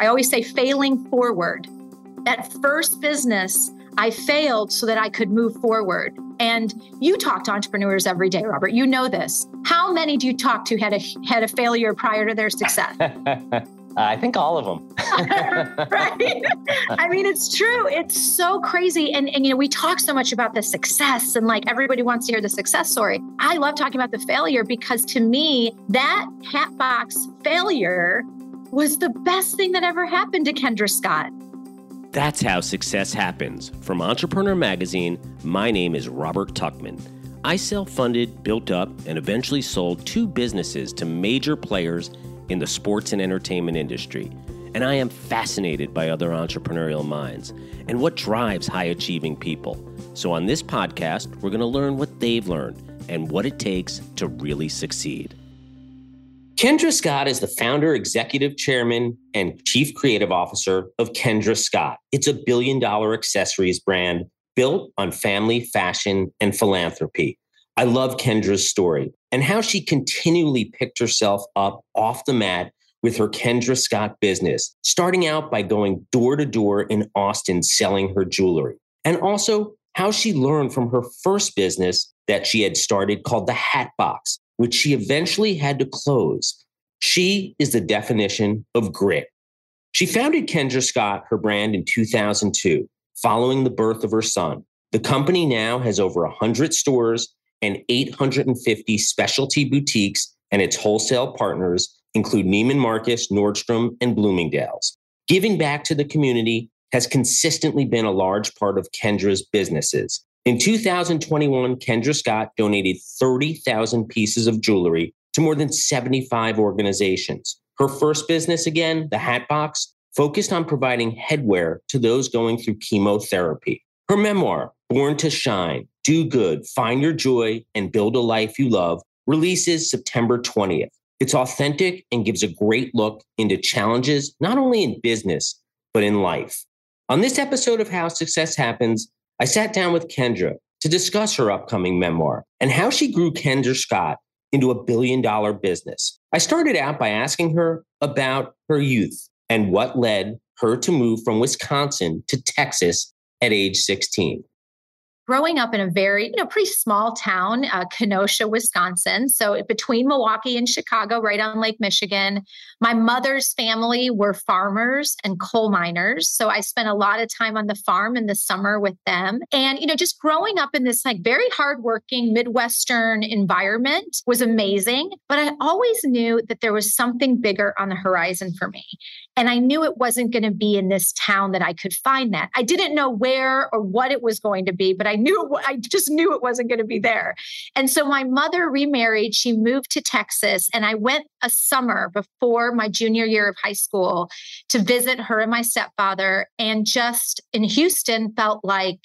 I always say failing forward. That first business, I failed so that I could move forward. And you talk to entrepreneurs every day, Robert. You know this. How many do you talk to had a had a failure prior to their success? I think all of them. right? I mean, it's true. It's so crazy. And, and, you know, we talk so much about the success and like everybody wants to hear the success story. I love talking about the failure because to me, that hat box failure was the best thing that ever happened to Kendra Scott. That's how success happens. From Entrepreneur Magazine, my name is Robert Tuchman. I self funded, built up, and eventually sold two businesses to major players in the sports and entertainment industry. And I am fascinated by other entrepreneurial minds and what drives high achieving people. So, on this podcast, we're going to learn what they've learned and what it takes to really succeed. Kendra Scott is the founder, executive chairman, and chief creative officer of Kendra Scott. It's a billion dollar accessories brand built on family, fashion, and philanthropy. I love Kendra's story and how she continually picked herself up off the mat with her Kendra Scott business, starting out by going door to door in Austin selling her jewelry. And also how she learned from her first business that she had started called the Hat Box, which she eventually had to close. She is the definition of grit. She founded Kendra Scott, her brand, in 2002, following the birth of her son. The company now has over 100 stores and 850 specialty boutiques, and its wholesale partners include Neiman Marcus, Nordstrom, and Bloomingdale's. Giving back to the community has consistently been a large part of Kendra's businesses. In 2021, Kendra Scott donated 30,000 pieces of jewelry to more than 75 organizations. Her first business, again, the Hat Box, focused on providing headwear to those going through chemotherapy. Her memoir, Born to Shine Do Good, Find Your Joy, and Build a Life You Love, releases September 20th. It's authentic and gives a great look into challenges, not only in business, but in life. On this episode of How Success Happens, I sat down with Kendra to discuss her upcoming memoir and how she grew Kendra Scott into a billion dollar business. I started out by asking her about her youth and what led her to move from Wisconsin to Texas at age 16 growing up in a very, you know, pretty small town, uh, Kenosha, Wisconsin. So between Milwaukee and Chicago, right on Lake Michigan. My mother's family were farmers and coal miners. So I spent a lot of time on the farm in the summer with them. And, you know, just growing up in this like very hardworking Midwestern environment was amazing. But I always knew that there was something bigger on the horizon for me. And I knew it wasn't going to be in this town that I could find that. I didn't know where or what it was going to be, but I knew I just knew it wasn't going to be there. And so my mother remarried. She moved to Texas, and I went a summer before my junior year of high school to visit her and my stepfather. And just in Houston, felt like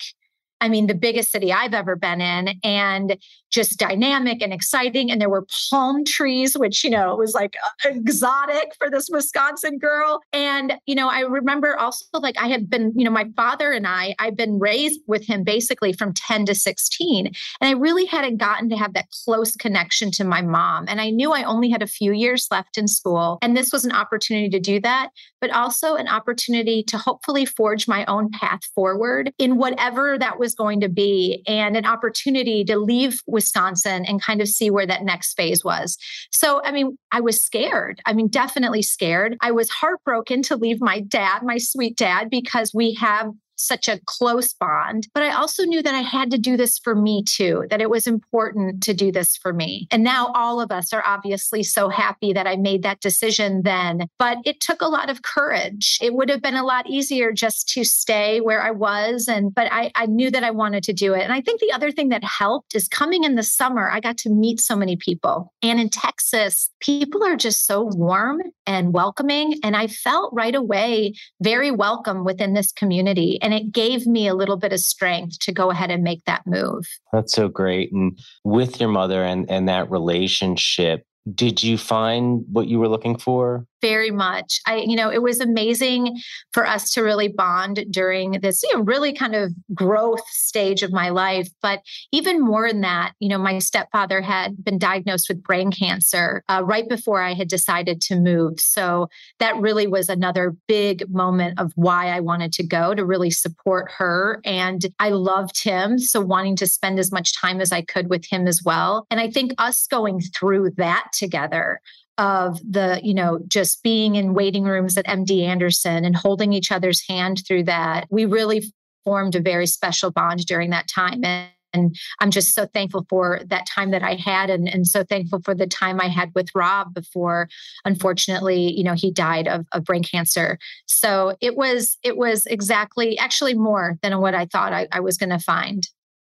I mean, the biggest city I've ever been in, and just dynamic and exciting. And there were palm trees, which, you know, was like uh, exotic for this Wisconsin girl. And, you know, I remember also like I had been, you know, my father and I, I've been raised with him basically from 10 to 16. And I really hadn't gotten to have that close connection to my mom. And I knew I only had a few years left in school. And this was an opportunity to do that, but also an opportunity to hopefully forge my own path forward in whatever that was going to be and an opportunity to leave Wisconsin and kind of see where that next phase was. So, I mean, I was scared. I mean, definitely scared. I was heartbroken to leave my dad, my sweet dad, because we have such a close bond. But I also knew that I had to do this for me too, that it was important to do this for me. And now all of us are obviously so happy that I made that decision then. But it took a lot of courage. It would have been a lot easier just to stay where I was. And, but I, I knew that I wanted to do it. And I think the other thing that helped is coming in the summer, I got to meet so many people. And in Texas, people are just so warm and welcoming. And I felt right away very welcome within this community. And it gave me a little bit of strength to go ahead and make that move. That's so great. And with your mother and, and that relationship, did you find what you were looking for? Very much. I, you know, it was amazing for us to really bond during this, you know, really kind of growth stage of my life. But even more than that, you know, my stepfather had been diagnosed with brain cancer uh, right before I had decided to move. So that really was another big moment of why I wanted to go to really support her. And I loved him. So wanting to spend as much time as I could with him as well. And I think us going through that together of the, you know, just being in waiting rooms at MD Anderson and holding each other's hand through that, we really formed a very special bond during that time. And and I'm just so thankful for that time that I had and, and so thankful for the time I had with Rob before unfortunately, you know, he died of, of brain cancer. So it was it was exactly actually more than what I thought I, I was gonna find.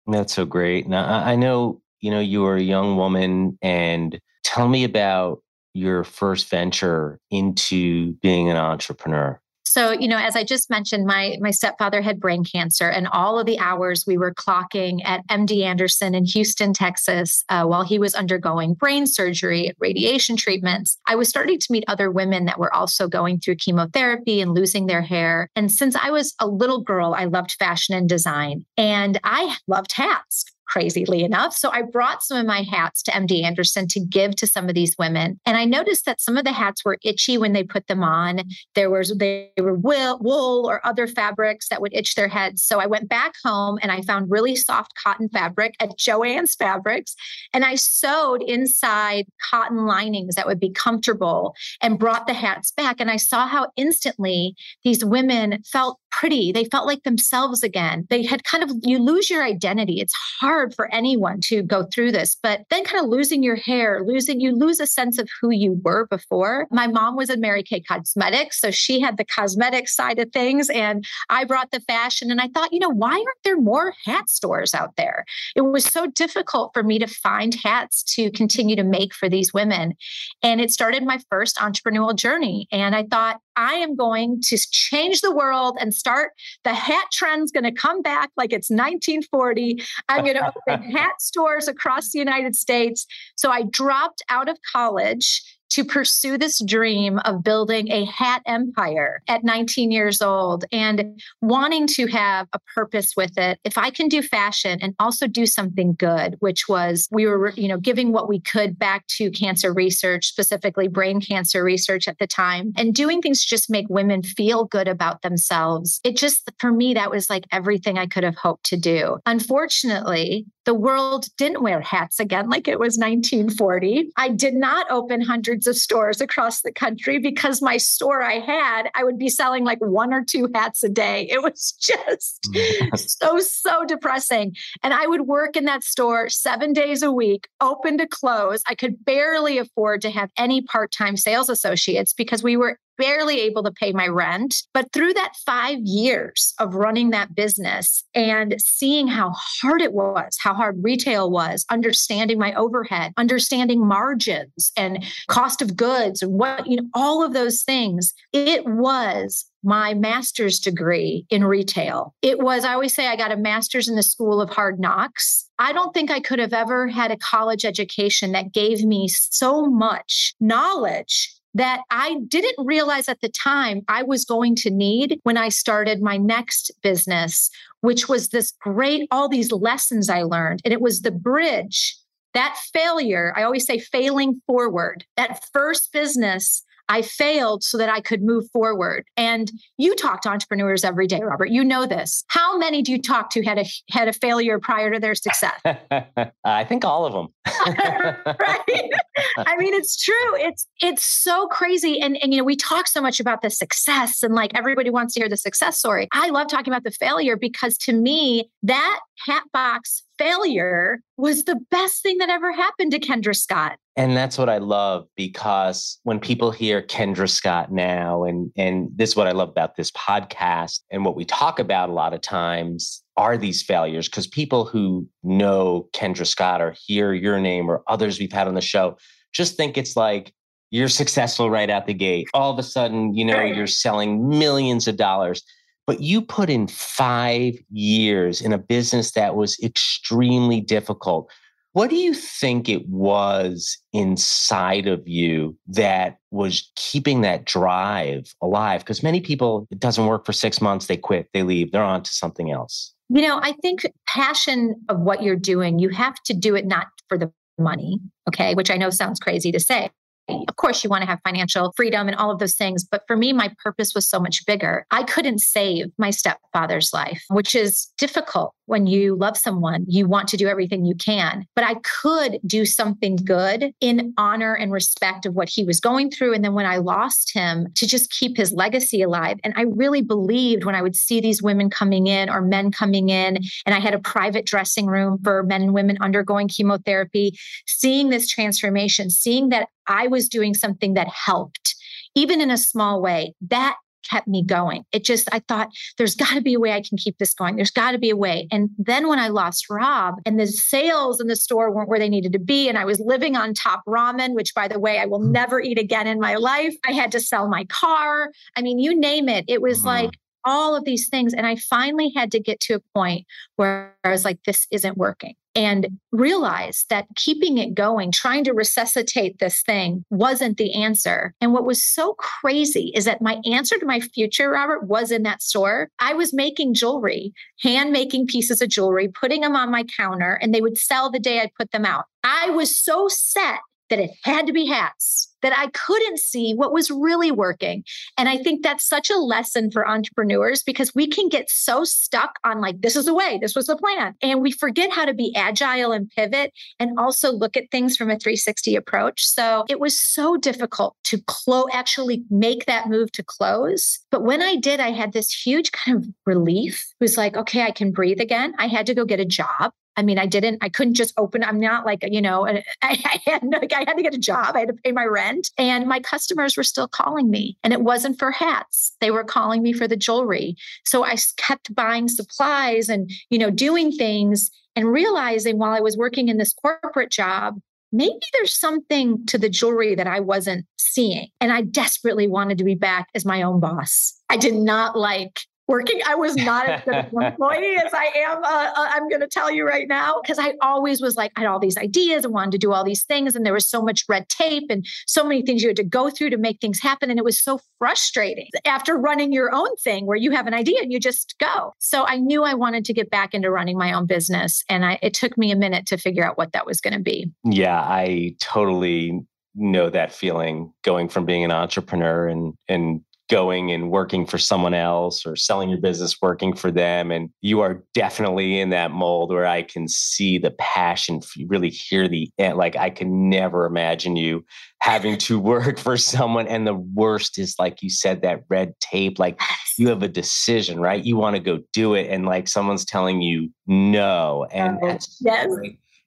That's so great. Now I know, you know, you were a young woman and tell me about your first venture into being an entrepreneur? So, you know, as I just mentioned, my my stepfather had brain cancer, and all of the hours we were clocking at MD Anderson in Houston, Texas, uh, while he was undergoing brain surgery, and radiation treatments, I was starting to meet other women that were also going through chemotherapy and losing their hair. And since I was a little girl, I loved fashion and design, and I loved hats crazily enough. So I brought some of my hats to MD Anderson to give to some of these women. And I noticed that some of the hats were itchy when they put them on. There was they were wool, or other fabrics that would itch their heads. So I went back home and I found really soft cotton fabric at Joann's Fabrics and I sewed inside cotton linings that would be comfortable and brought the hats back and I saw how instantly these women felt pretty. They felt like themselves again. They had kind of, you lose your identity. It's hard for anyone to go through this, but then kind of losing your hair, losing, you lose a sense of who you were before. My mom was in Mary Kay Cosmetics. So she had the cosmetic side of things and I brought the fashion. And I thought, you know, why aren't there more hat stores out there? It was so difficult for me to find hats to continue to make for these women. And it started my first entrepreneurial journey. And I thought, I am going to change the world and start the hat trend's going to come back like it's 1940. I'm going to open hat stores across the United States. So I dropped out of college to pursue this dream of building a hat empire at 19 years old and wanting to have a purpose with it. If I can do fashion and also do something good, which was we were, you know, giving what we could back to cancer research, specifically brain cancer research at the time, and doing things just make women feel good about themselves. It just, for me, that was like everything I could have hoped to do. Unfortunately, the world didn't wear hats again like it was 1940. I did not open hundreds of stores across the country because my store I had, I would be selling like one or two hats a day. It was just mm, so, so depressing. And I would work in that store seven days a week, open to close. I could barely afford to have any part time sales associates because we were barely able to pay my rent. But through that five years of running that business and seeing how hard it was, how hard retail was, understanding my overhead, understanding margins and cost of goods what, you know, all of those things, it was my master's degree in retail. It was, I always say, I got a master's in the School of Hard Knocks. I don't think I could have ever had a college education that gave me so much knowledge that I didn't realize at the time I was going to need when I started my next business, which was this great, all these lessons I learned. And it was the bridge, that failure. I always say failing forward, that first business I failed so that I could move forward. And you talk to entrepreneurs every day, Robert. You know this. How many do you talk to had a had a failure prior to their success? I think all of them. right? I mean, it's true. It's it's so crazy. And and you know, we talk so much about the success and like everybody wants to hear the success story. I love talking about the failure because to me, that Hatbox failure was the best thing that ever happened to Kendra Scott. And that's what I love because when people hear Kendra Scott now, and and this is what I love about this podcast and what we talk about a lot of times are these failures because people who know Kendra Scott or hear your name or others we've had on the show just think it's like you're successful right out the gate. All of a sudden, you know, you're selling millions of dollars but you put in five years in a business that was extremely difficult. What do you think it was inside of you that was keeping that drive alive? Because many people, it doesn't work for six months, they quit, they leave, they're on to something else. You know, I think passion of what you're doing, you have to do it not for the money, okay, which I know sounds crazy to say. Of course, you want to have financial freedom and all of those things. But for me, my purpose was so much bigger. I couldn't save my stepfather's life, which is difficult when you love someone. You want to do everything you can. But I could do something good in honor and respect of what he was going through. And then when I lost him, to just keep his legacy alive. And I really believed when I would see these women coming in or men coming in, and I had a private dressing room for men and women undergoing chemotherapy, seeing this transformation, seeing that I was doing something that helped, even in a small way, that kept me going. It just, I thought, there's got to be a way I can keep this going. There's got to be a way. And then when I lost Rob and the sales in the store weren't where they needed to be, and I was living on top ramen, which by the way, I will hmm. never eat again in my life. I had to sell my car. I mean, you name it. It was uh-huh. like, all of these things. And I finally had to get to a point where I was like, this isn't working and realize that keeping it going, trying to resuscitate this thing wasn't the answer. And what was so crazy is that my answer to my future, Robert, was in that store. I was making jewelry, hand making pieces of jewelry, putting them on my counter, and they would sell the day I put them out. I was so set that it had to be hats that I couldn't see what was really working. And I think that's such a lesson for entrepreneurs because we can get so stuck on like, this is the way, this was the plan. And we forget how to be agile and pivot and also look at things from a 360 approach. So it was so difficult to close, actually make that move to close. But when I did, I had this huge kind of relief. It was like, okay, I can breathe again. I had to go get a job. I mean, I didn't, I couldn't just open. I'm not like, you know, I, I had, like, I had to get a job. I had to pay my rent and my customers were still calling me and it wasn't for hats. They were calling me for the jewelry. So I kept buying supplies and, you know, doing things and realizing while I was working in this corporate job, maybe there's something to the jewelry that I wasn't seeing. And I desperately wanted to be back as my own boss. I did not like working. I was not as good an employee as I am. Uh, uh I'm going to tell you right now, because I always was like, I had all these ideas and wanted to do all these things. And there was so much red tape and so many things you had to go through to make things happen. And it was so frustrating after running your own thing where you have an idea and you just go. So I knew I wanted to get back into running my own business. And I, it took me a minute to figure out what that was going to be. Yeah, I totally know that feeling going from being an entrepreneur and and going and working for someone else or selling your business working for them and you are definitely in that mold where i can see the passion you really hear the like i can never imagine you having to work for someone and the worst is like you said that red tape like you have a decision right? You want to go do it and like someone's telling you no and oh, yes.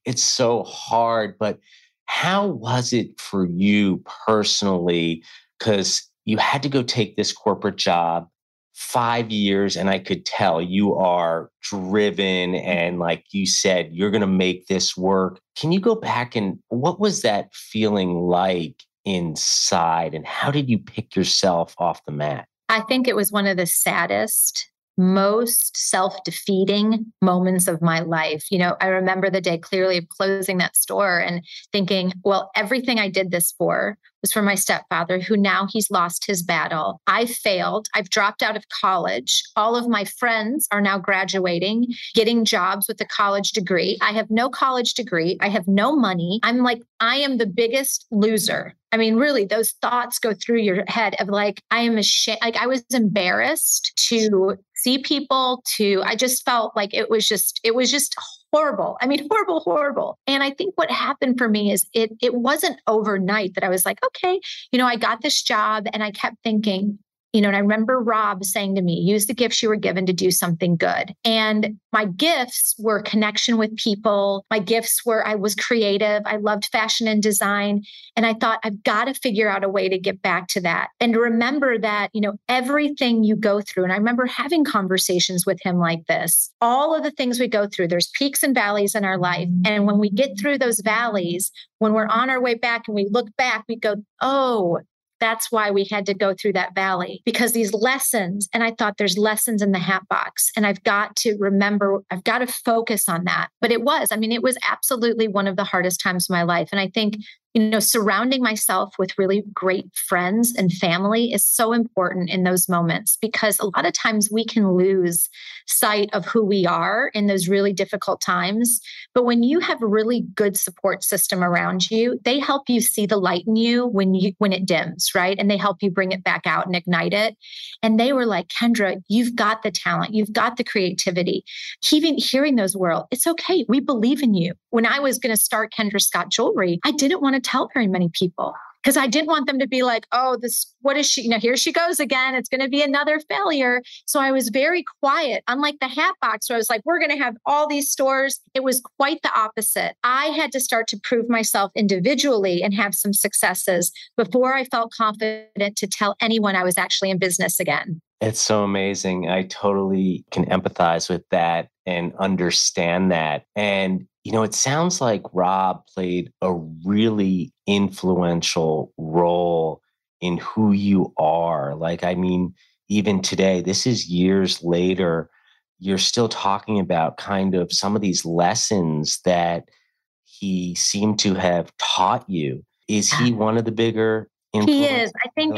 it's so hard but how was it for you personally? Because you had to go take this corporate job five years and i could tell you are driven and like you said you're going to make this work. Can you go back and what was that feeling like inside and how did you pick yourself off the mat? I think it was one of the saddest most self defeating moments of my life. You know, I remember the day clearly of closing that store and thinking, well, everything I did this for was for my stepfather, who now he's lost his battle. I failed. I've dropped out of college. All of my friends are now graduating, getting jobs with a college degree. I have no college degree. I have no money. I'm like, I am the biggest loser. I mean, really, those thoughts go through your head of like, I am ashamed. Like, I was embarrassed to see people to i just felt like it was just it was just horrible. I mean horrible horrible. And i think what happened for me is it it wasn't overnight that i was like okay you know i got this job and i kept thinking you know, and I remember Rob saying to me, use the gifts you were given to do something good. And my gifts were connection with people. My gifts were I was creative. I loved fashion and design. And I thought, I've got to figure out a way to get back to that. And remember that, you know, everything you go through, and I remember having conversations with him like this all of the things we go through, there's peaks and valleys in our life. Mm-hmm. And when we get through those valleys, when we're on our way back and we look back, we go, oh, That's why we had to go through that valley because these lessons, and I thought there's lessons in the hat box, and I've got to remember, I've got to focus on that. But it was, I mean, it was absolutely one of the hardest times of my life. And I think you know, surrounding myself with really great friends and family is so important in those moments because a lot of times we can lose sight of who we are in those really difficult times. But when you have a really good support system around you, they help you see the light in you when you when it dims, right? And they help you bring it back out and ignite it. And they were like, Kendra, you've got the talent, you've got the creativity. Even hearing those words, it's okay. We believe in you. When I was going to start Kendra Scott Jewelry, I didn't want to tell very many people because I didn't want them to be like, oh, this, what is she? You know, here she goes again. It's going to be another failure. So I was very quiet, unlike the hat box where I was like, we're going to have all these stores. It was quite the opposite. I had to start to prove myself individually and have some successes before I felt confident to tell anyone I was actually in business again. It's so amazing. I totally can empathize with that and understand that. And you know, it sounds like Rob played a really influential role in who you are. Like, I mean, even today, this is years later, you're still talking about kind of some of these lessons that he seemed to have taught you. Is he ah. one of the bigger He is. I think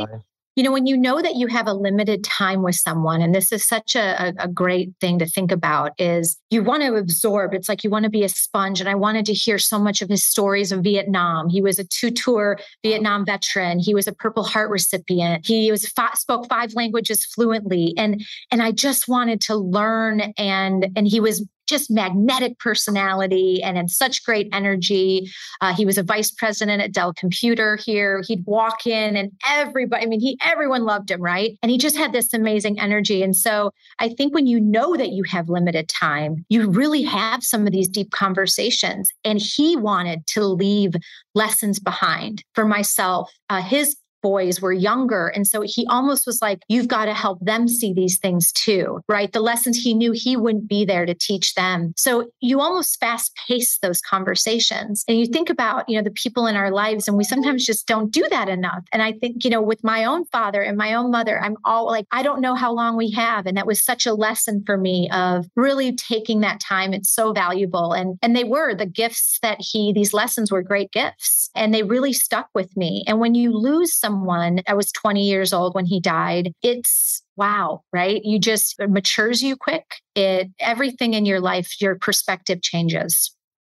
you know, when you know that you have a limited time with someone, and this is such a, a, great thing to think about, is you want to absorb. It's like you want to be a sponge. And I wanted to hear so much of his stories of Vietnam. He was a two tour Vietnam veteran. He was a Purple Heart recipient. He was spoke five languages fluently, and and I just wanted to learn. And and he was just magnetic personality and had such great energy. Uh, he was a vice president at Dell Computer here. He'd walk in and everybody, I mean, he everyone loved him, right? And he just had this amazing energy. And so I think when you know that you have limited time, you really have some of these deep conversations. And he wanted to leave lessons behind for myself. Uh, his boys were younger. And so he almost was like, you've got to help them see these things too, right? The lessons he knew he wouldn't be there to teach them. So you almost fast pace those conversations. And you think about, you know, the people in our lives, and we sometimes just don't do that enough. And I think, you know, with my own father and my own mother, I'm all like, I don't know how long we have. And that was such a lesson for me of really taking that time. It's so valuable. And and they were the gifts that he, these lessons were great gifts. And they really stuck with me. And when you lose some someone. I was 20 years old when he died. It's wow, right? You just matures you quick. It everything in your life, your perspective changes.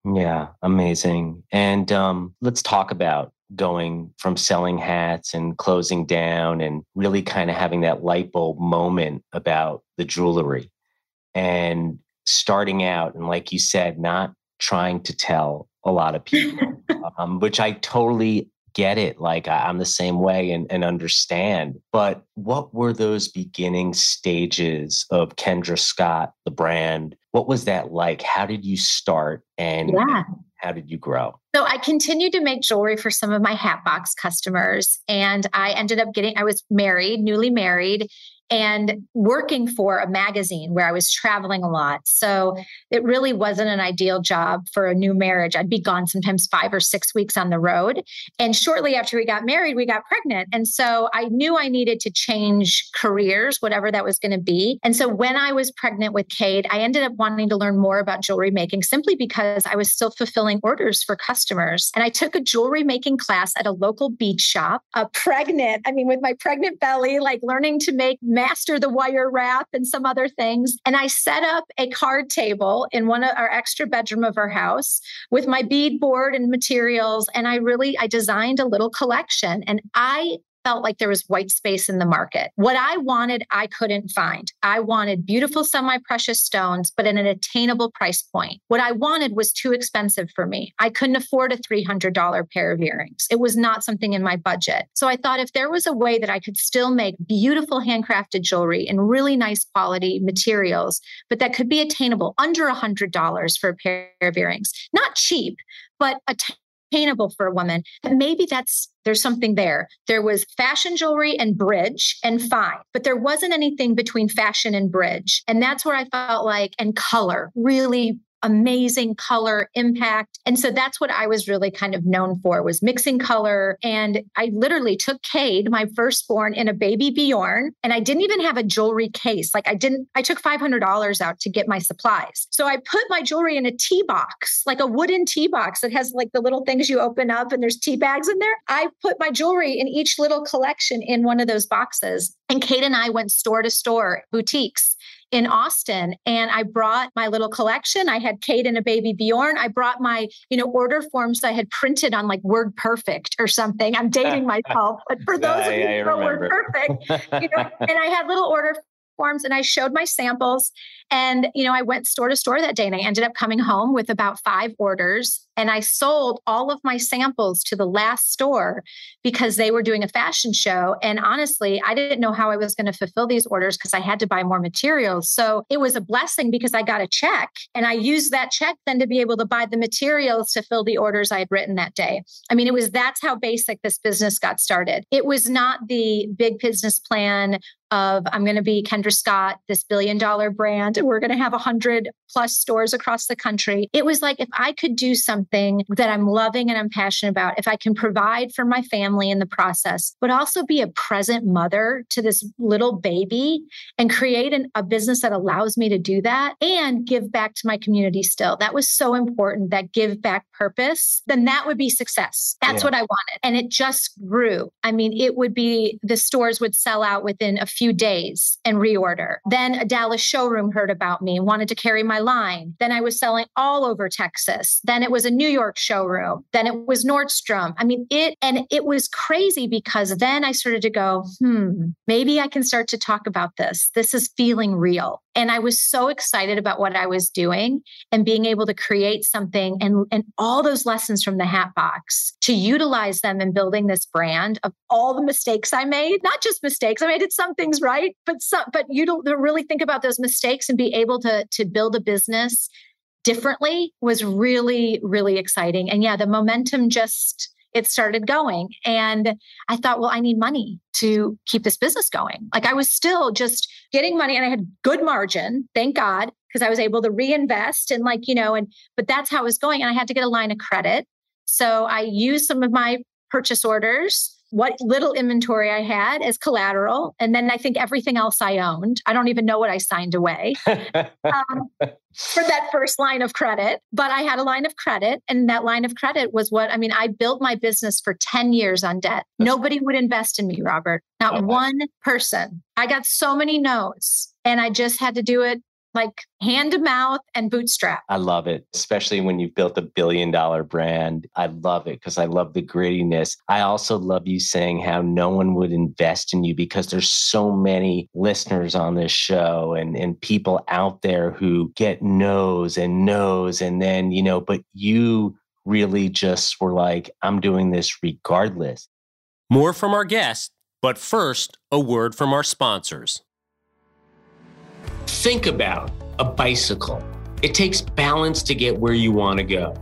Yeah, amazing. And um, let's talk about going from selling hats and closing down and really kind of having that light bulb moment about the jewelry and starting out and like you said not trying to tell a lot of people um, which i totally get it. Like I'm the same way and, and understand. But what were those beginning stages of Kendra Scott, the brand? What was that like? How did you start and yeah. how did you grow? So I continued to make jewelry for some of my Hatbox customers. And I ended up getting, I was married, newly married, and working for a magazine where I was traveling a lot. So it really wasn't an ideal job for a new marriage. I'd be gone sometimes five or six weeks on the road. And shortly after we got married, we got pregnant. And so I knew I needed to change careers, whatever that was going to be. And so when I was pregnant with Cade, I ended up wanting to learn more about jewelry making simply because I was still fulfilling orders for customers. And I took a jewelry making class at a local beach shop, a pregnant, I mean, with my pregnant belly, like learning to make master the wire wrap and some other things. And I set up a card table in one of our extra bedroom of our house with my bead board and materials. And I really, I designed a little collection and I felt like there was white space in the market. What I wanted, I couldn't find. I wanted beautiful semi precious stones, but at an attainable price point. What I wanted was too expensive for me. I couldn't afford a $300 pair of earrings. It was not something in my budget. So I thought if there was a way that I could still make beautiful handcrafted jewelry in really nice quality materials, but that could be attainable under $100 for a pair of earrings, not cheap, but attainable for a woman. But Maybe that's there's something there. There was fashion jewelry and bridge and fine, but there wasn't anything between fashion and bridge. And that's where I felt like, and color, really amazing color impact. And so that's what I was really kind of known for was mixing color. And I literally took Cade, my firstborn, in a baby Bjorn, and I didn't even have a jewelry case. Like I didn't, I took $500 out to get my supplies. So I put my jewelry in a tea box, like a wooden tea box that has like the little things you open up and there's tea bags in there. I put my jewelry in each little collection in one of those boxes. And Cade and I went store to store, boutiques in Austin and I brought my little collection. I had Cade and a baby Bjorn. I brought my, you know, order forms I had printed on like Word Perfect or something. I'm dating myself, but for those of you who know Word Perfect, you know, and I had little order forms and I showed my samples. And, you know, I went store to store that day and I ended up coming home with about five orders. And I sold all of my samples to the last store because they were doing a fashion show. And honestly, I didn't know how I was going to fulfill these orders because I had to buy more materials. So it was a blessing because I got a check and I used that check then to be able to buy the materials to fill the orders I had written that day. I mean, it was that's how basic this business got started. It was not the big business plan of I'm going to be Kendra Scott, this billion dollar brand, and we're going to have a hundred plus stores across the country. It was like if I could do something that I'm loving and I'm passionate about, if I can provide for my family in the process, but also be a present mother to this little baby and create an, a business that allows me to do that and give back to my community still. That was so important, that give back purpose, then that would be success. That's yeah. what I wanted. And it just grew. I mean, it would be the stores would sell out within a few days and reorder. Then a Dallas showroom heard about me and wanted to carry my line. Then I was selling all over Texas. Then it was a New York showroom. Then it was Nordstrom. I mean, it, and it was crazy because then I started to go, hmm, maybe I can start to talk about this. This is feeling real. And I was so excited about what I was doing and being able to create something and, and all those lessons from the hat box to utilize them in building this brand of all the mistakes I made, not just mistakes. I mean, I did some things right, but some, but you don't really think about those mistakes and be able to, to build a business differently was really, really exciting. And yeah, the momentum just, it started going. And I thought, well, I need money to keep this business going. Like I was still just getting money and I had good margin, thank God, because I was able to reinvest and like, you know, and but that's how it was going. And I had to get a line of credit. So I used some of my purchase orders what little inventory I had as collateral. And then I think everything else I owned. I don't even know what I signed away um, for that first line of credit. But I had a line of credit. And that line of credit was what I mean, I built my business for 10 years on debt. Nobody would invest in me, Robert. Not oh, one person. I got so many no's. And I just had to do it like hand to mouth and bootstrap. I love it, especially when you've built a billion dollar brand. I love it because I love the grittiness. I also love you saying how no one would invest in you because there's so many listeners on this show and, and people out there who get no's and no's. And then, you know, but you really just were like, I'm doing this regardless. More from our guest, but first, a word from our sponsors. Think about a bicycle. It takes balance to get where you want to go.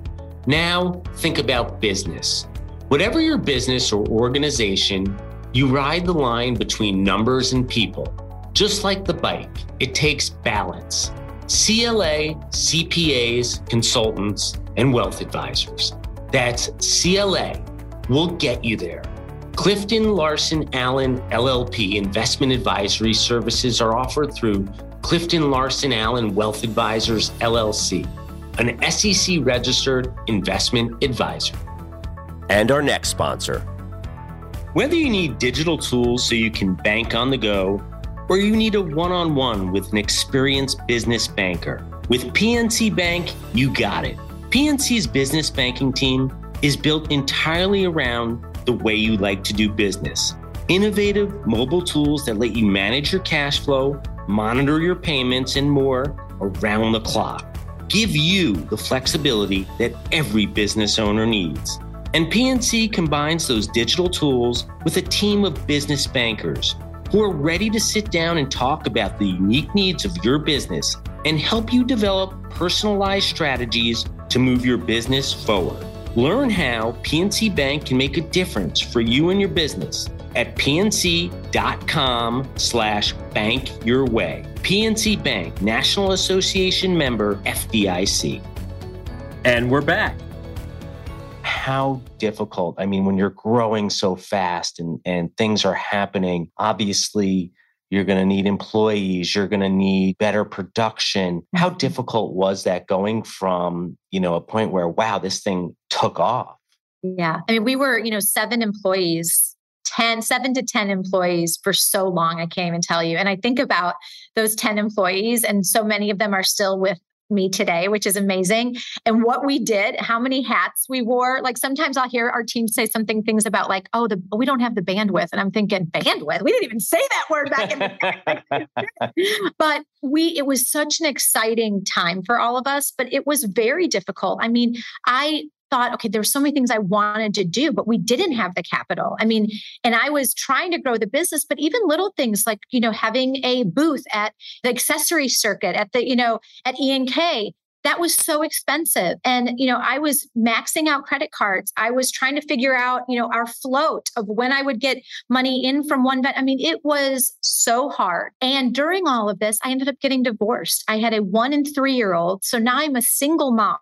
Now, think about business. Whatever your business or organization, you ride the line between numbers and people. Just like the bike, it takes balance. CLA, CPAs, consultants, and wealth advisors. That's CLA. We'll get you there. Clifton Larson Allen LLP investment advisory services are offered through Clifton Larson Allen Wealth Advisors LLC, an SEC registered investment advisor. And our next sponsor. Whether you need digital tools so you can bank on the go, or you need a one on one with an experienced business banker, with PNC Bank, you got it. PNC's business banking team is built entirely around the way you like to do business. Innovative mobile tools that let you manage your cash flow monitor your payments, and more around the clock. Give you the flexibility that every business owner needs. And PNC combines those digital tools with a team of business bankers who are ready to sit down and talk about the unique needs of your business and help you develop personalized strategies to move your business forward. Learn how PNC Bank can make a difference for you and your business at pnc.com slash bank your way. PNC Bank, National Association member, FDIC. And we're back. How difficult, I mean, when you're growing so fast and, and things are happening, obviously you're going to need employees you're going to need better production how mm-hmm. difficult was that going from you know a point where wow this thing took off yeah i mean we were you know seven employees 10 7 to 10 employees for so long i can't even tell you and i think about those 10 employees and so many of them are still with me today, which is amazing. And what we did, how many hats we wore. Like sometimes I'll hear our team say something things about like, oh, the we don't have the bandwidth. And I'm thinking, bandwidth? We didn't even say that word back in the But we it was such an exciting time for all of us, but it was very difficult. I mean, I thought, okay, there were so many things I wanted to do, but we didn't have the capital. I mean, and I was trying to grow the business, but even little things like, you know, having a booth at the accessory circuit, at the, you know, at E&K, that was so expensive. And you know i was maxing out credit cards. I was trying to figure out you know our float of when i would get money in from one vet. I mean it was so hard. And during all of this i ended up getting divorced. I had a one and three year old. So now i'm a single mom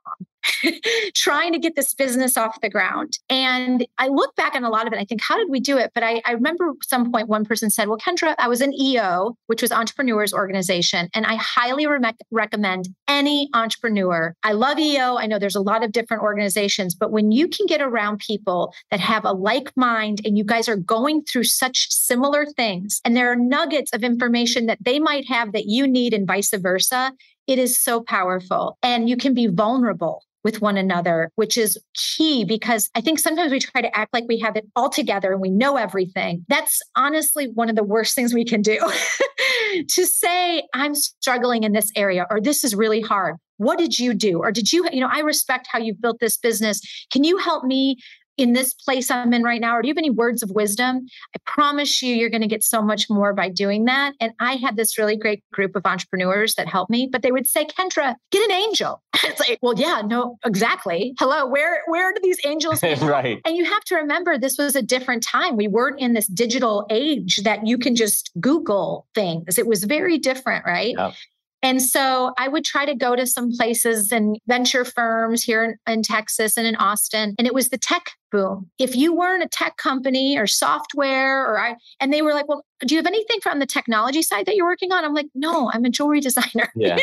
trying to get this business off the ground. And I look back on a lot of it. I think, how did we do it? But I, I remember some point one person said, Well, Kendra, I was an EO, which was Entrepreneurs Organization. And I highly re- recommend any entrepreneur. I love EO. I know there's a lot of different organizations, but when you can get around people that have a like mind and you guys are going through such similar things, and there are nuggets of information that they might have that you need, and vice versa, it is so powerful. And you can be vulnerable with one another, which is key because I think sometimes we try to act like we have it all together and we know everything. That's honestly one of the worst things we can do to say, I'm struggling in this area or this is really hard. What did you do? Or did you, you know, I respect how you've built this business. Can you help me in this place I'm in right now? Or do you have any words of wisdom? I promise you, you're going to get so much more by doing that. And I had this really great group of entrepreneurs that helped me, but they would say, Kendra, get an angel. it's like, well, yeah, no, exactly. Hello, where where do these angels right. And you have to remember this was a different time. We weren't in this digital age that you can just Google things. It was very different, right? Yep. And so I would try to go to some places and venture firms here in, in, Texas and in Austin. And it was the tech boom. If you weren't a tech company or software or I, and they were like, well, do you have anything from the technology side that you're working on? I'm like, no, I'm a jewelry designer. Yeah.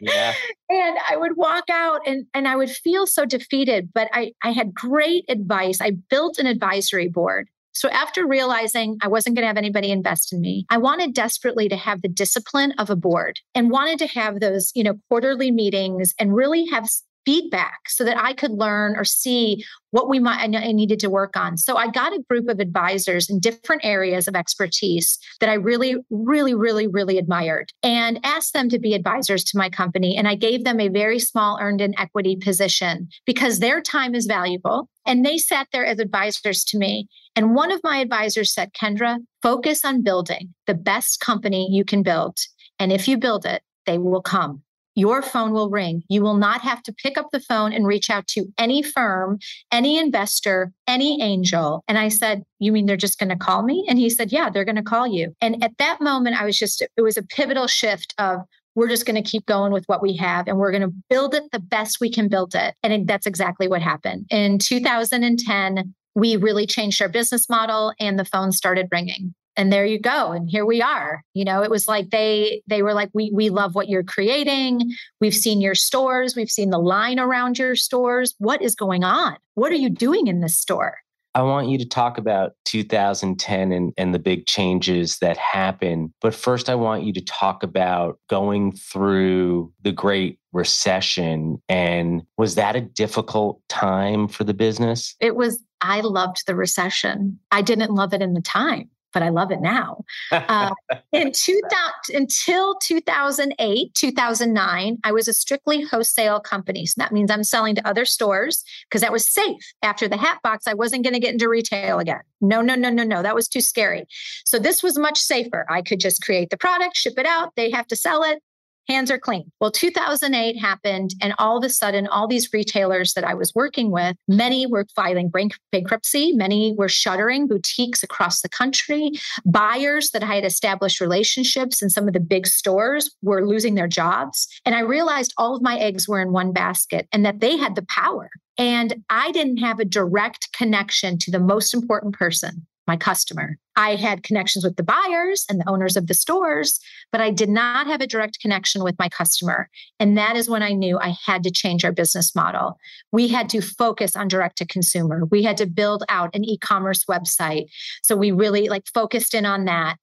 yeah. And I would walk out and, and I would feel so defeated, but I, I had great advice. I built an advisory board so after realizing I wasn't going to have anybody invest in me, I wanted desperately to have the discipline of a board and wanted to have those, you know, quarterly meetings and really have feedback so that I could learn or see what we might I needed to work on. So I got a group of advisors in different areas of expertise that I really, really, really, really admired and asked them to be advisors to my company. And I gave them a very small earned in equity position because their time is valuable. And they sat there as advisors to me. And one of my advisors said, Kendra, focus on building the best company you can build. And if you build it, they will come your phone will ring. You will not have to pick up the phone and reach out to any firm, any investor, any angel. And I said, You mean they're just going to call me? And he said, Yeah, they're going to call you. And at that moment, I was just, it was a pivotal shift of, we're just going to keep going with what we have and we're going to build it the best we can build it. And that's exactly what happened. In 2010, we really changed our business model and the phone started ringing. And there you go and here we are. You know it was like they they were like we we love what you're creating. We've seen your stores. We've seen the line around your stores. What is going on? What are you doing in this store I want you to talk about 2010 and, and the big changes that happened. But first, I want you to talk about going through the Great Recession. And was that a difficult time for the business? It was. I loved the recession. I didn't love it in the time but I love it now. Uh, in 2000, until 2008, 2009, I was a strictly wholesale company. So that means I'm selling to other stores because that was safe. After the hat box, I wasn't going to get into retail again. No, no, no, no, no. That was too scary. So this was much safer. I could just create the product, ship it out. They have to sell it. Hands are clean. Well, 2008 happened, and all of a sudden, all these retailers that I was working with, many were filing bankruptcy, many were shuttering boutiques across the country. Buyers that I had established relationships in some of the big stores were losing their jobs. And I realized all of my eggs were in one basket and that they had the power. And I didn't have a direct connection to the most important person my customer. I had connections with the buyers and the owners of the stores, but I did not have a direct connection with my customer. And that is when I knew I had to change our business model. We had to focus on direct to consumer. We had to build out an e-commerce website. So we really like focused in on that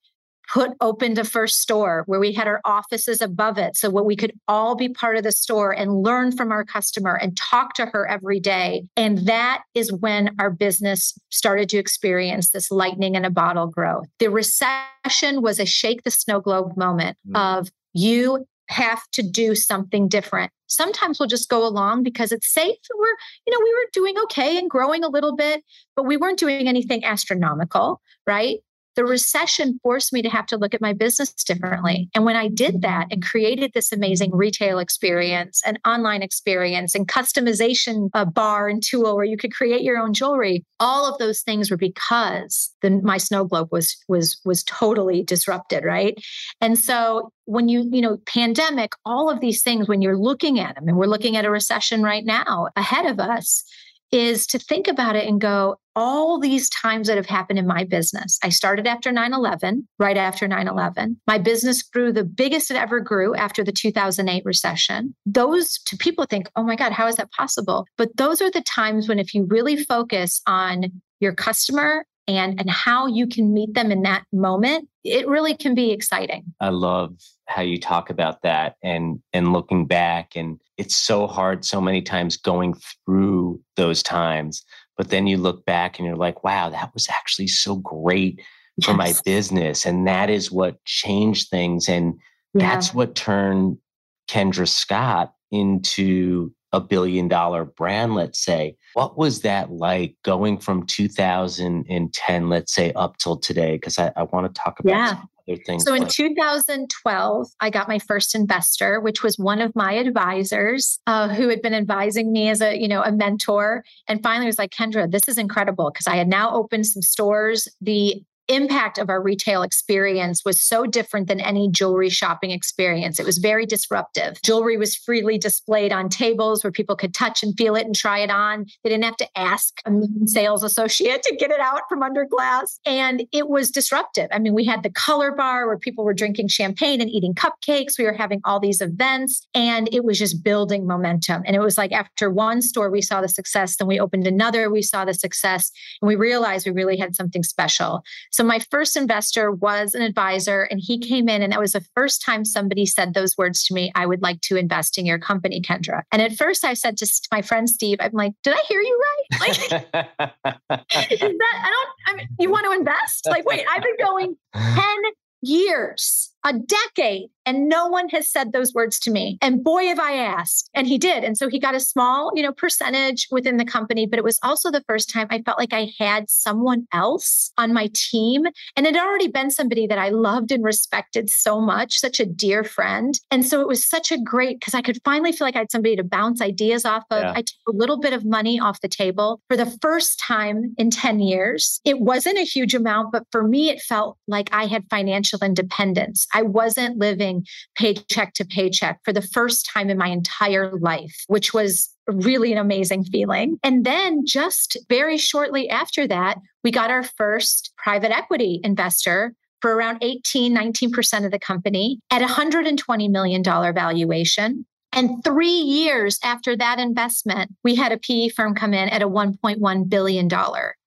put opened a first store where we had our offices above it so what we could all be part of the store and learn from our customer and talk to her every day and that is when our business started to experience this lightning in a bottle growth the recession was a shake the snow globe moment mm. of you have to do something different. Sometimes we'll just go along because it's safe. We're, you know, we were doing okay and growing a little bit, but we weren't doing anything astronomical, right? The recession forced me to have to look at my business differently. And when I did that and created this amazing retail experience and online experience and customization bar and tool where you could create your own jewelry, all of those things were because the, my snow globe was was was totally disrupted, right? And so when you you know pandemic all of these things when you're looking at them and we're looking at a recession right now ahead of us is to think about it and go, all these times that have happened in my business. I started after 9 11, right after 9 11. My business grew the biggest it ever grew after the 2008 recession. Those to people think, oh my God, how is that possible? But those are the times when, if you really focus on your customer and and how you can meet them in that moment it really can be exciting i love how you talk about that and and looking back and it's so hard so many times going through those times but then you look back and you're like wow that was actually so great for yes. my business and that is what changed things and yeah. that's what turned kendra scott into a billion dollar brand let's say what was that like going from 2010, let's say, up till today? Because I, I want to talk about yeah. Other things. So like- in 2012, I got my first investor, which was one of my advisors uh, who had been advising me as a, you know, a mentor. And finally was like, Kendra, this is incredible because I had now opened some stores. The impact of our retail experience was so different than any jewelry shopping experience. It was very disruptive. Jewelry was freely displayed on tables where people could touch and feel it and try it on. They didn't have to ask a sales associate to get it out from under glass. And it was disruptive. I mean, we had the color bar where people were drinking champagne and eating cupcakes. We were having all these events and it was just building momentum. And it was like after one store, we saw the success, then we opened another, we saw the success, and we realized we really had something special. So my first investor was an advisor, and he came in, and that was the first time somebody said those words to me. I would like to invest in your company, Kendra. And at first, I said to my friend Steve, I'm like, did I hear you right? Like, is that I don't. I mean, you want to invest? Like, wait, I've been going ten years, a decade and no one has said those words to me. And boy, have I asked. And he did. And so he got a small, you know, percentage within the company. But it was also the first time I felt like I had someone else on my team. And it had already been somebody that I loved and respected so much, such a dear friend. And so it was such a great because I could finally feel like I had somebody to bounce ideas off of. Yeah. I took a little bit of money off the table for the first time in 10 years. It wasn't a huge amount, but for me, it felt like I had financial independence. I wasn't living paycheck to paycheck for the first time in my entire life, which was really an amazing feeling. And then just very shortly after that, we got our first private equity investor for around 18, 19% of the company at $120 million valuation. And three years after that investment, we had a PE firm come in at a $1.1 billion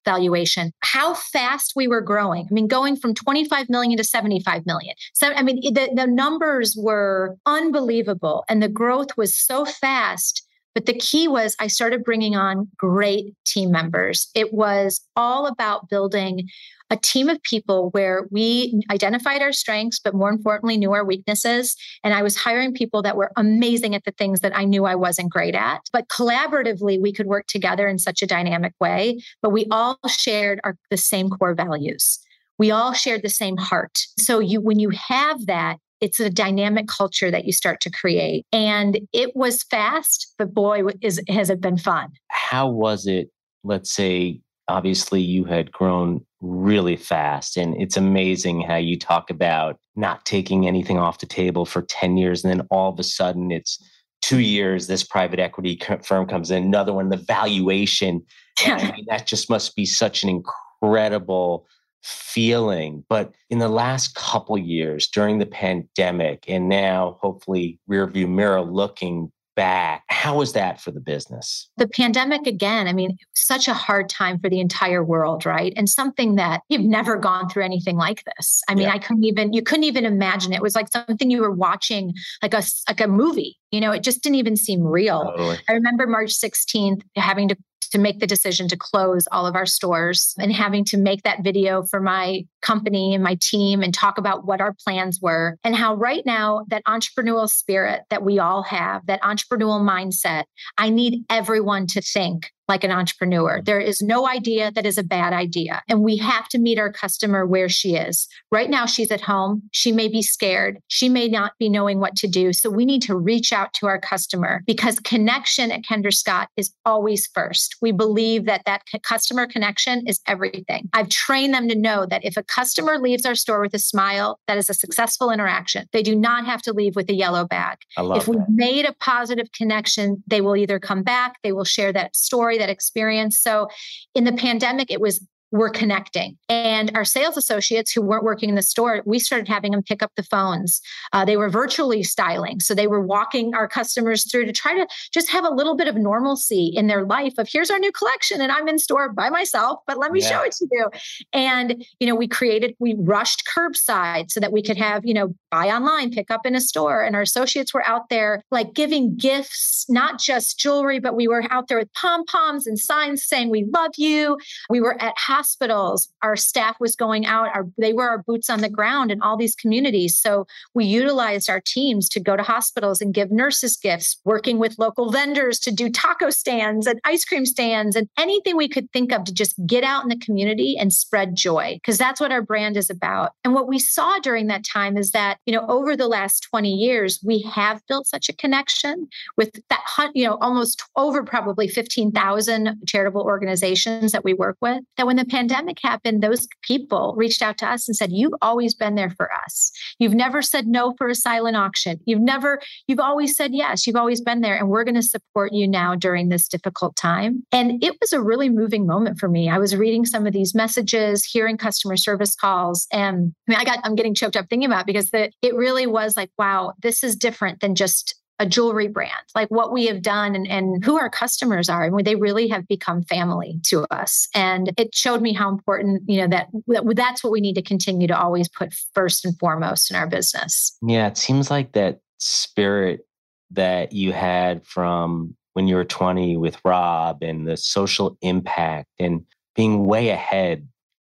valuation. How fast we were growing. I mean, going from 25 million to 75 million. So, I mean, the, the numbers were unbelievable and the growth was so fast. But the key was I started bringing on great team members. It was all about building a team of people where we identified our strengths, but more importantly, knew our weaknesses. And I was hiring people that were amazing at the things that I knew I wasn't great at. But collaboratively, we could work together in such a dynamic way. But we all shared our, the same core values. We all shared the same heart. So you, when you have that, it's a dynamic culture that you start to create. And it was fast, but boy, is has it been fun. How was it? Let's say, obviously, you had grown really fast. And it's amazing how you talk about not taking anything off the table for 10 years. And then all of a sudden, it's two years, this private equity firm comes in, another one, the valuation. I mean, that just must be such an incredible feeling. But in the last couple years during the pandemic, and now hopefully rearview mirror looking back, how was that for the business? The pandemic, again, I mean, such a hard time for the entire world, right? And something that you've never gone through anything like this. I mean, yeah. I couldn't even, you couldn't even imagine. It was like something you were watching, like a, like a movie. You know, it just didn't even seem real. Totally. I remember March 16th having to to make the decision to close all of our stores and having to make that video for my company and my team and talk about what our plans were and how right now that entrepreneurial spirit that we all have, that entrepreneurial mindset, I need everyone to think like an entrepreneur. Mm-hmm. There is no idea that is a bad idea. And we have to meet our customer where she is. Right now, she's at home. She may be scared. She may not be knowing what to do. So we need to reach out to our customer because connection at Kendra Scott is always first. We believe that that customer connection is everything. I've trained them to know that if a customer leaves our store with a smile, that is a successful interaction. They do not have to leave with a yellow bag. I love if we've made a positive connection, they will either come back, they will share that story that experience. So in the pandemic, it was were connecting. And our sales associates who weren't working in the store, we started having them pick up the phones. Uh, they were virtually styling. So they were walking our customers through to try to just have a little bit of normalcy in their life of here's our new collection and I'm in store by myself, but let me yeah. show it to you. And, you know, we created, we rushed curbside so that we could have, you know, buy online, pick up in a store. And our associates were out there like giving gifts, not just jewelry, but we were out there with pom poms and signs saying, we love you. We were at hospitals. Our staff was going out, our, they were our boots on the ground in all these communities. So we utilized our teams to go to hospitals and give nurses gifts, working with local vendors to do taco stands and ice cream stands and anything we could think of to just get out in the community and spread joy, because that's what our brand is about. And what we saw during that time is that, you know, over the last 20 years, we have built such a connection with that, you know, almost over probably 15,000 charitable organizations that we work with, that when the pandemic happened, those people reached out to us and said, You've always been there for us. You've never said no for a silent auction. You've never, you've always said yes. You've always been there. And we're going to support you now during this difficult time. And it was a really moving moment for me. I was reading some of these messages, hearing customer service calls. And I mean, I got, I'm getting choked up thinking about because the, it really was like, wow, this is different than just a jewelry brand, like what we have done and, and who our customers are. I mean, they really have become family to us. And it showed me how important, you know, that, that that's what we need to continue to always put first and foremost in our business. Yeah, it seems like that spirit that you had from when you were 20 with Rob and the social impact and being way ahead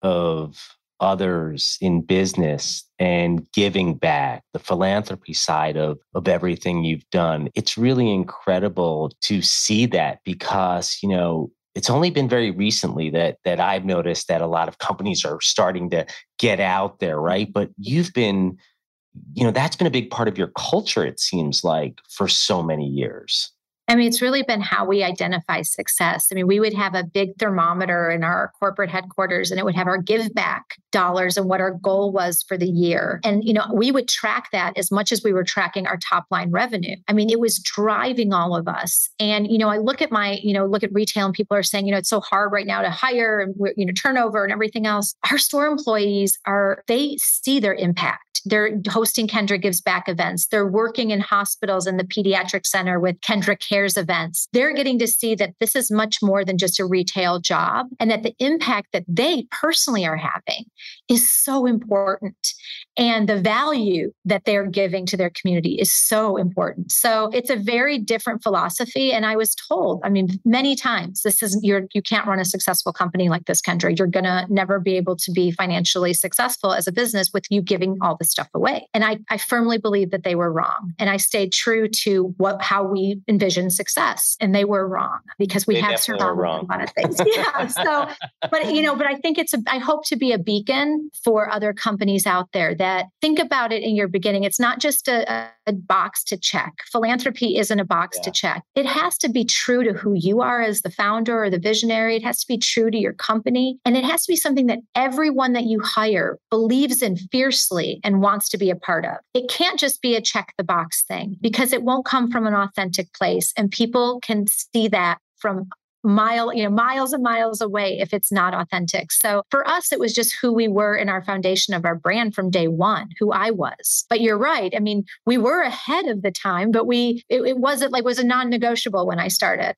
of others in business and giving back, the philanthropy side of, of everything you've done. It's really incredible to see that because, you know, it's only been very recently that that I've noticed that a lot of companies are starting to get out there, right? But you've been, you know, that's been a big part of your culture, it seems like, for so many years. I mean, it's really been how we identify success. I mean, we would have a big thermometer in our corporate headquarters and it would have our give back dollars and what our goal was for the year. And, you know, we would track that as much as we were tracking our top line revenue. I mean, it was driving all of us. And, you know, I look at my, you know, look at retail and people are saying, you know, it's so hard right now to hire and, you know, turnover and everything else. Our store employees are, they see their impact. They're hosting Kendra Gives Back events. They're working in hospitals in the pediatric center with Kendra Events. They're getting to see that this is much more than just a retail job and that the impact that they personally are having is so important. And the value that they're giving to their community is so important. So it's a very different philosophy. And I was told, I mean, many times, this isn't you're you can't run a successful company like this, Kendra. You're gonna never be able to be financially successful as a business with you giving all this stuff away. And I, I firmly believe that they were wrong. And I stayed true to what how we envisioned envision success. And they were wrong because we they have survived a lot of things. yeah. So, but you know, but I think it's a, I hope to be a beacon for other companies out there that think about it in your beginning. It's not just a, a box to check. Philanthropy isn't a box yeah. to check. It has to be true to who you are as the founder or the visionary. It has to be true to your company. And it has to be something that everyone that you hire believes in fiercely and wants to be a part of. It can't just be a check the box thing because it won't come from an authentic place. And people can see that from mile you know miles and miles away if it's not authentic. So for us it was just who we were in our foundation of our brand from day one who i was. But you're right. I mean we were ahead of the time but we it, it wasn't like was a non-negotiable when i started.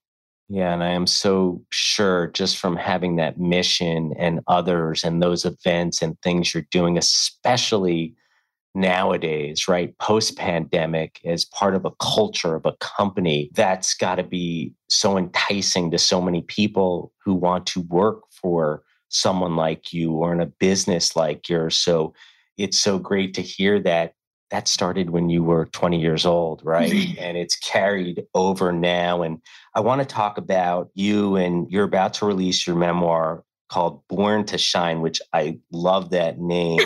Yeah, and I am so sure just from having that mission and others and those events and things you're doing, especially nowadays, right? Post pandemic, as part of a culture of a company, that's got to be so enticing to so many people who want to work for someone like you or in a business like yours. So it's so great to hear that that started when you were 20 years old, right? and it's carried over now. And I want to talk about you and you're about to release your memoir called Born to Shine, which I love that name.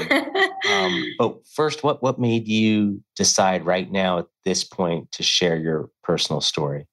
um, but first, what what made you decide right now at this point to share your personal story?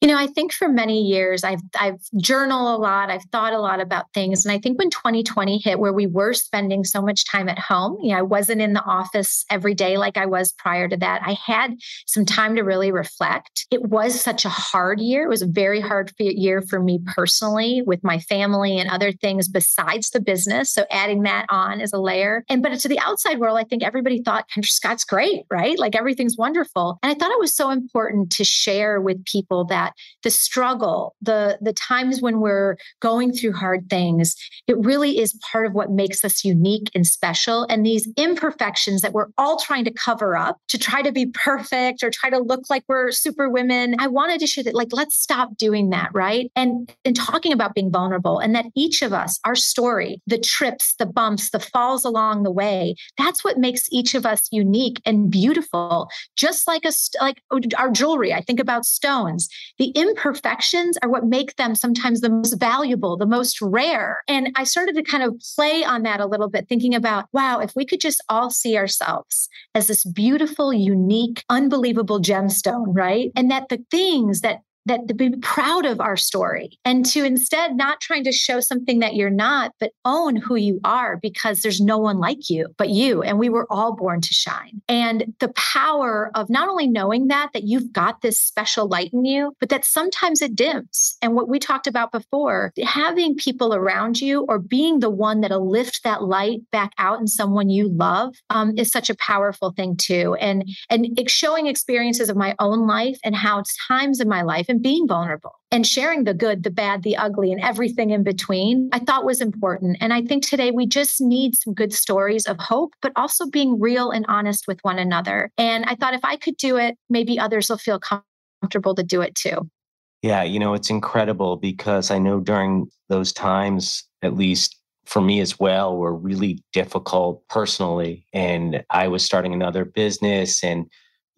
You know, I think for many years I've I've journaled a lot, I've thought a lot about things. And I think when 2020 hit where we were spending so much time at home, you know, I wasn't in the office every day like I was prior to that. I had some time to really reflect. It was such a hard year. It was a very hard year for me personally with my family and other things besides the business. So adding that on as a layer. And but to the outside world, I think everybody thought Kendra Scott's great, right? Like everything's wonderful. And I thought it was so important to share with people that that the struggle, the the times when we're going through hard things, it really is part of what makes us unique and special. And these imperfections that we're all trying to cover up to try to be perfect or try to look like we're super women. I wanted to share that, like, let's stop doing that, right? And and talking about being vulnerable and that each of us, our story, the trips, the bumps, the falls along the way, that's what makes each of us unique and beautiful. Just like a like our jewelry. I think about stones the imperfections are what make them sometimes the most valuable, the most rare. And I started to kind of play on that a little bit, thinking about, wow, if we could just all see ourselves as this beautiful, unique, unbelievable gemstone, right? And that the things that that to be proud of our story and to instead not trying to show something that you're not, but own who you are because there's no one like you but you. And we were all born to shine. And the power of not only knowing that, that you've got this special light in you, but that sometimes it dims. And what we talked about before, having people around you or being the one that'll lift that light back out in someone you love um, is such a powerful thing too. And and showing experiences of my own life and how times in my life and being vulnerable and sharing the good, the bad, the ugly, and everything in between, I thought was important. And I think today we just need some good stories of hope, but also being real and honest with one another. And I thought if I could do it, maybe others will feel comfortable to do it too. Yeah, you know, it's incredible because I know during those times, at least for me as well, were really difficult personally. And I was starting another business and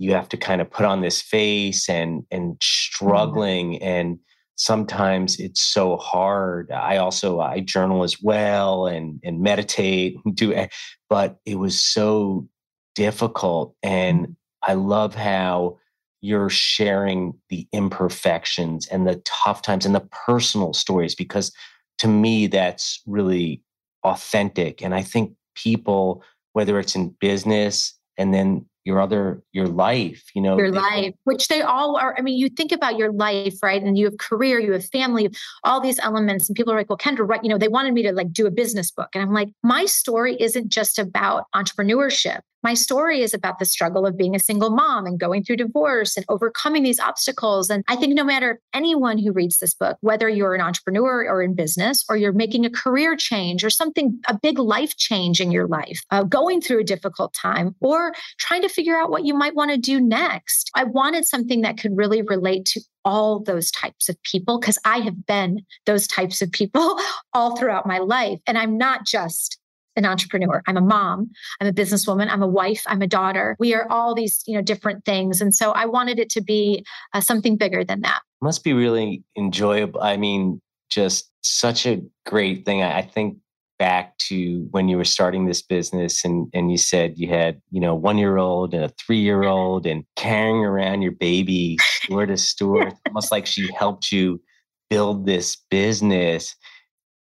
you have to kind of put on this face and and mm-hmm. struggling mm-hmm. and sometimes it's so hard i also i journal as well and and meditate and do but it was so difficult and mm-hmm. i love how you're sharing the imperfections and the tough times and the personal stories because to me that's really authentic and i think people whether it's in business and then your other your life you know your life which they all are i mean you think about your life right and you have career you have family all these elements and people are like well kendra right you know they wanted me to like do a business book and i'm like my story isn't just about entrepreneurship my story is about the struggle of being a single mom and going through divorce and overcoming these obstacles. And I think no matter anyone who reads this book, whether you're an entrepreneur or in business, or you're making a career change or something, a big life change in your life, uh, going through a difficult time, or trying to figure out what you might want to do next, I wanted something that could really relate to all those types of people because I have been those types of people all throughout my life. And I'm not just an entrepreneur. I'm a mom. I'm a businesswoman. I'm a wife. I'm a daughter. We are all these, you know, different things. And so I wanted it to be uh, something bigger than that. Must be really enjoyable. I mean, just such a great thing. I, I think back to when you were starting this business and and you said you had you know one year old and a three year old and carrying around your baby store to store almost like she helped you build this business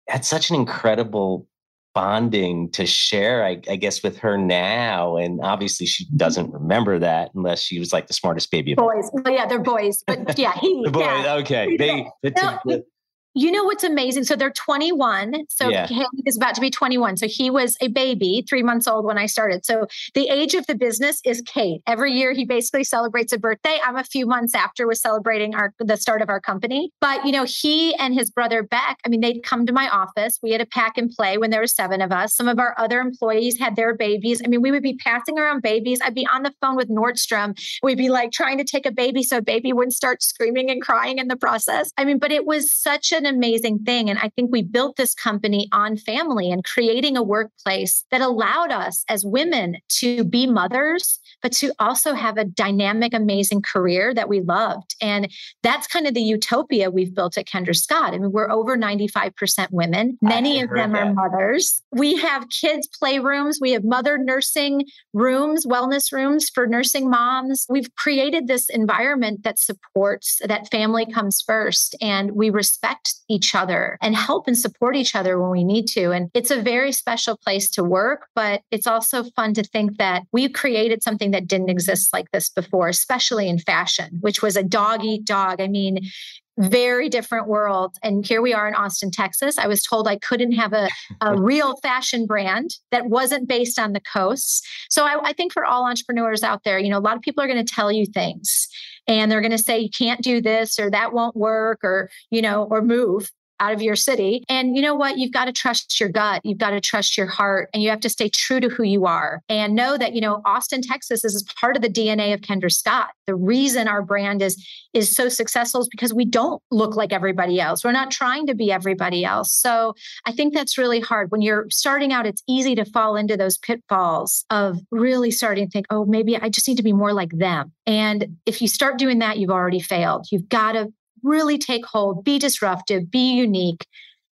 that's such an incredible bonding to share I, I, guess with her now and obviously she mm-hmm. doesn't remember that unless she was like the smartest baby boys well, yeah they're boys but yeah he the boys yeah. okay they, no, you know what's amazing? So they're 21. So yeah. Is about to be 21. So he was a baby, three months old when I started. So the age of the business is Cade. Every year he basically celebrates a birthday. I'm a few months after was celebrating our the start of our company. But you know, he and his brother Beck, I mean, they'd come to my office. We had a pack and play when there were seven of us. Some of our other employees had their babies. I mean, we would be passing around babies. I'd be on the phone with Nordstrom. We'd be like trying to take a baby so a baby wouldn't start screaming and crying in the process. I mean, but it was such an amazing thing. And I think we built this company on family and creating a workplace that allowed us as women to be mothers, but to also have a dynamic, amazing career that we loved. And that's kind of the utopia we've built at Kendra Scott. I mean, we're over 95% women. Many of them that. are mothers. We have kids' playrooms. We have mother nursing rooms, wellness rooms for nursing moms. We've created this environment that supports that family comes first and we respect each other and help and support each other when we need to. And it's a very special place to work, but it's also fun to think that we created something that didn't exist like this before, especially in fashion, which was a dog eat dog. I mean, very different world. And here we are in Austin, Texas. I was told I couldn't have a, a real fashion brand that wasn't based on the coasts. So I, I think for all entrepreneurs out there, you know, a lot of people are going to tell you things and they're going to say you can't do this or that won't work or you know or move out of your city. And you know what? You've got to trust your gut. You've got to trust your heart and you have to stay true to who you are and know that, you know, Austin, Texas is part of the DNA of Kendra Scott. The reason our brand is is so successful is because we don't look like everybody else. We're not trying to be everybody else. So I think that's really hard. When you're starting out, it's easy to fall into those pitfalls of really starting to think, oh, maybe I just need to be more like them. And if you start doing that, you've already failed. You've got to really take hold, be disruptive, be unique,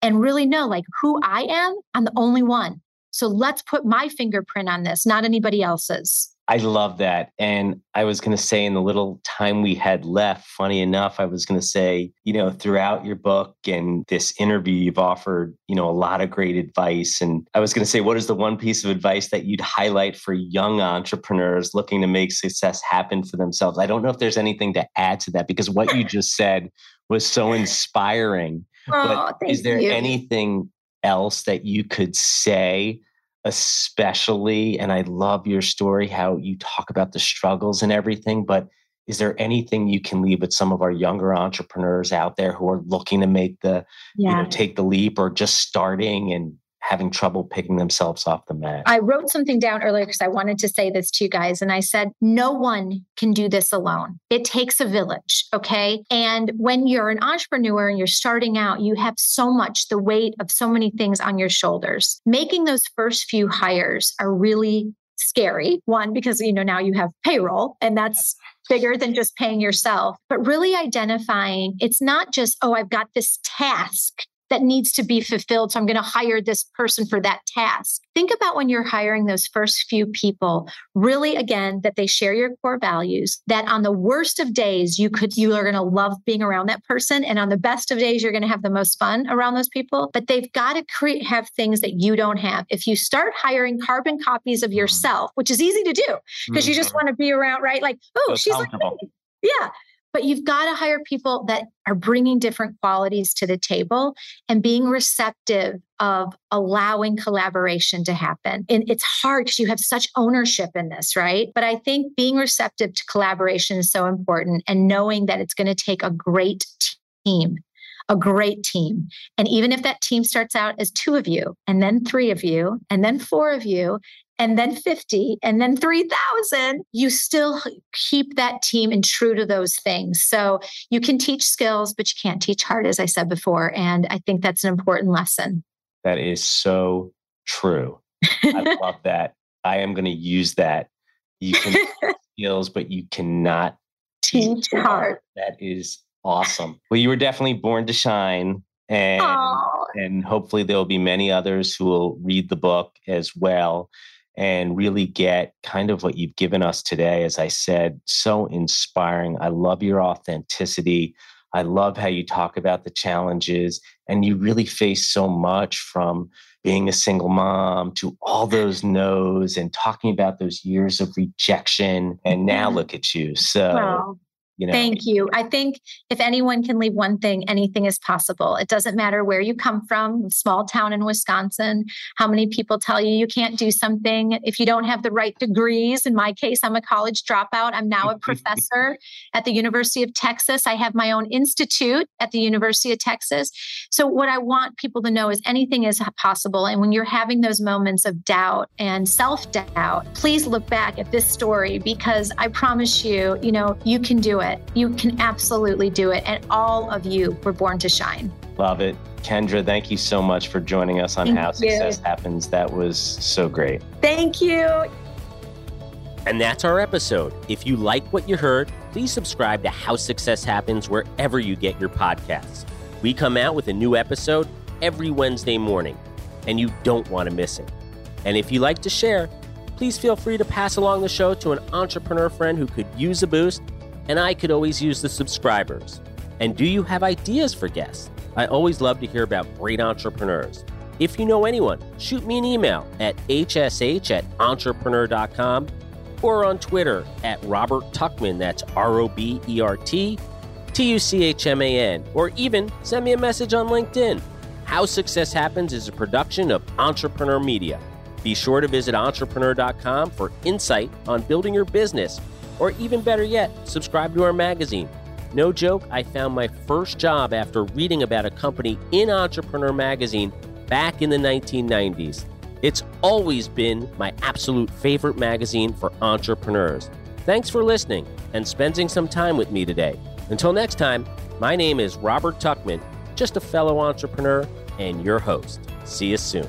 and really know like who I am, I'm the only one. So let's put my fingerprint on this, not anybody else's. I love that. And I was going to say, in the little time we had left, funny enough, I was going to say, you know, throughout your book and this interview, you've offered, you know, a lot of great advice. And I was going to say, what is the one piece of advice that you'd highlight for young entrepreneurs looking to make success happen for themselves? I don't know if there's anything to add to that because what you just said was so inspiring. Oh, but is there you. anything else that you could say? Especially and i love your story how you talk about the struggles and everything but is there anything you can leave with some of our younger entrepreneurs out there who are looking to make the yeah. you know take the leap or just starting and having trouble picking themselves off the mat. I wrote something down earlier because I wanted to say this to you guys. And I said, no one can do this alone. It takes a village. Okay. And when you're an entrepreneur and you're starting out, you have so much, the weight of so many things on your shoulders. Making those first few hires are really scary. One, because, you know, now you have payroll and that's bigger than just paying yourself, but really identifying it's not just, oh, I've got this task that needs to be fulfilled. So I'm going to hire this person for that task. Think about when you're hiring those first few people, really again, that they share your core values, that on the worst of days, you could, you are going to love being around that person. And on the best of days, you're going to have the most fun around those people. But they've got to create, have things that you don't have. If you start hiring carbon copies of mm. yourself, which is easy to do because you just mm-hmm. want to be around, right? Like, oh, so she's like, yeah but you've got to hire people that are bringing different qualities to the table and being receptive of allowing collaboration to happen. And it's hard because you have such ownership in this, right? But I think being receptive to collaboration is so important and knowing that it's going to take a great team a great team. And even if that team starts out as two of you, and then three of you, and then four of you, and then 50 and then 3000 you still keep that team and true to those things so you can teach skills but you can't teach heart as i said before and i think that's an important lesson that is so true I love that. I am going to use that. You can skills, but you cannot teach heart. That is awesome. Well, you were definitely born to shine. And, and hopefully there will be many others who will read the book as well and really get kind of what you've given us today. As I said, so inspiring. I love your authenticity. I love how you talk about the challenges and you really face so much from being a single mom to all those no's and talking about those years of rejection. And now mm-hmm. look at you. So, wow. You know? Thank you. I think if anyone can leave one thing, anything is possible. It doesn't matter where you come from, small town in Wisconsin, how many people tell you you can't do something if you don't have the right degrees. In my case, I'm a college dropout. I'm now a professor at the University of Texas. I have my own institute at the University of Texas. So, what I want people to know is anything is possible. And when you're having those moments of doubt and self doubt, please look back at this story because I promise you, you know, you can do it it. You can absolutely do it. And all of you were born to shine. Love it. Kendra, thank you so much for joining us on thank How you. Success Happens. That was so great. Thank you. And that's our episode. If you like what you heard, please subscribe to How Success Happens wherever you get your podcasts. We come out with a new episode every Wednesday morning, and you don't want to miss it. And if you like to share, please feel free to pass along the show to an entrepreneur friend who could use a boost and I could always use the subscribers. And do you have ideas for guests? I always love to hear about great entrepreneurs. If you know anyone, shoot me an email at hsh at entrepreneur.com or on Twitter at Robert Tuchman, that's R O B E R T T U C H M A N, or even send me a message on LinkedIn. How Success Happens is a production of Entrepreneur Media. Be sure to visit entrepreneur.com for insight on building your business or even better yet, subscribe to our magazine. No joke, I found my first job after reading about a company in Entrepreneur Magazine back in the 1990s. It's always been my absolute favorite magazine for entrepreneurs. Thanks for listening and spending some time with me today. Until next time, my name is Robert Tuchman, just a fellow entrepreneur and your host. See you soon.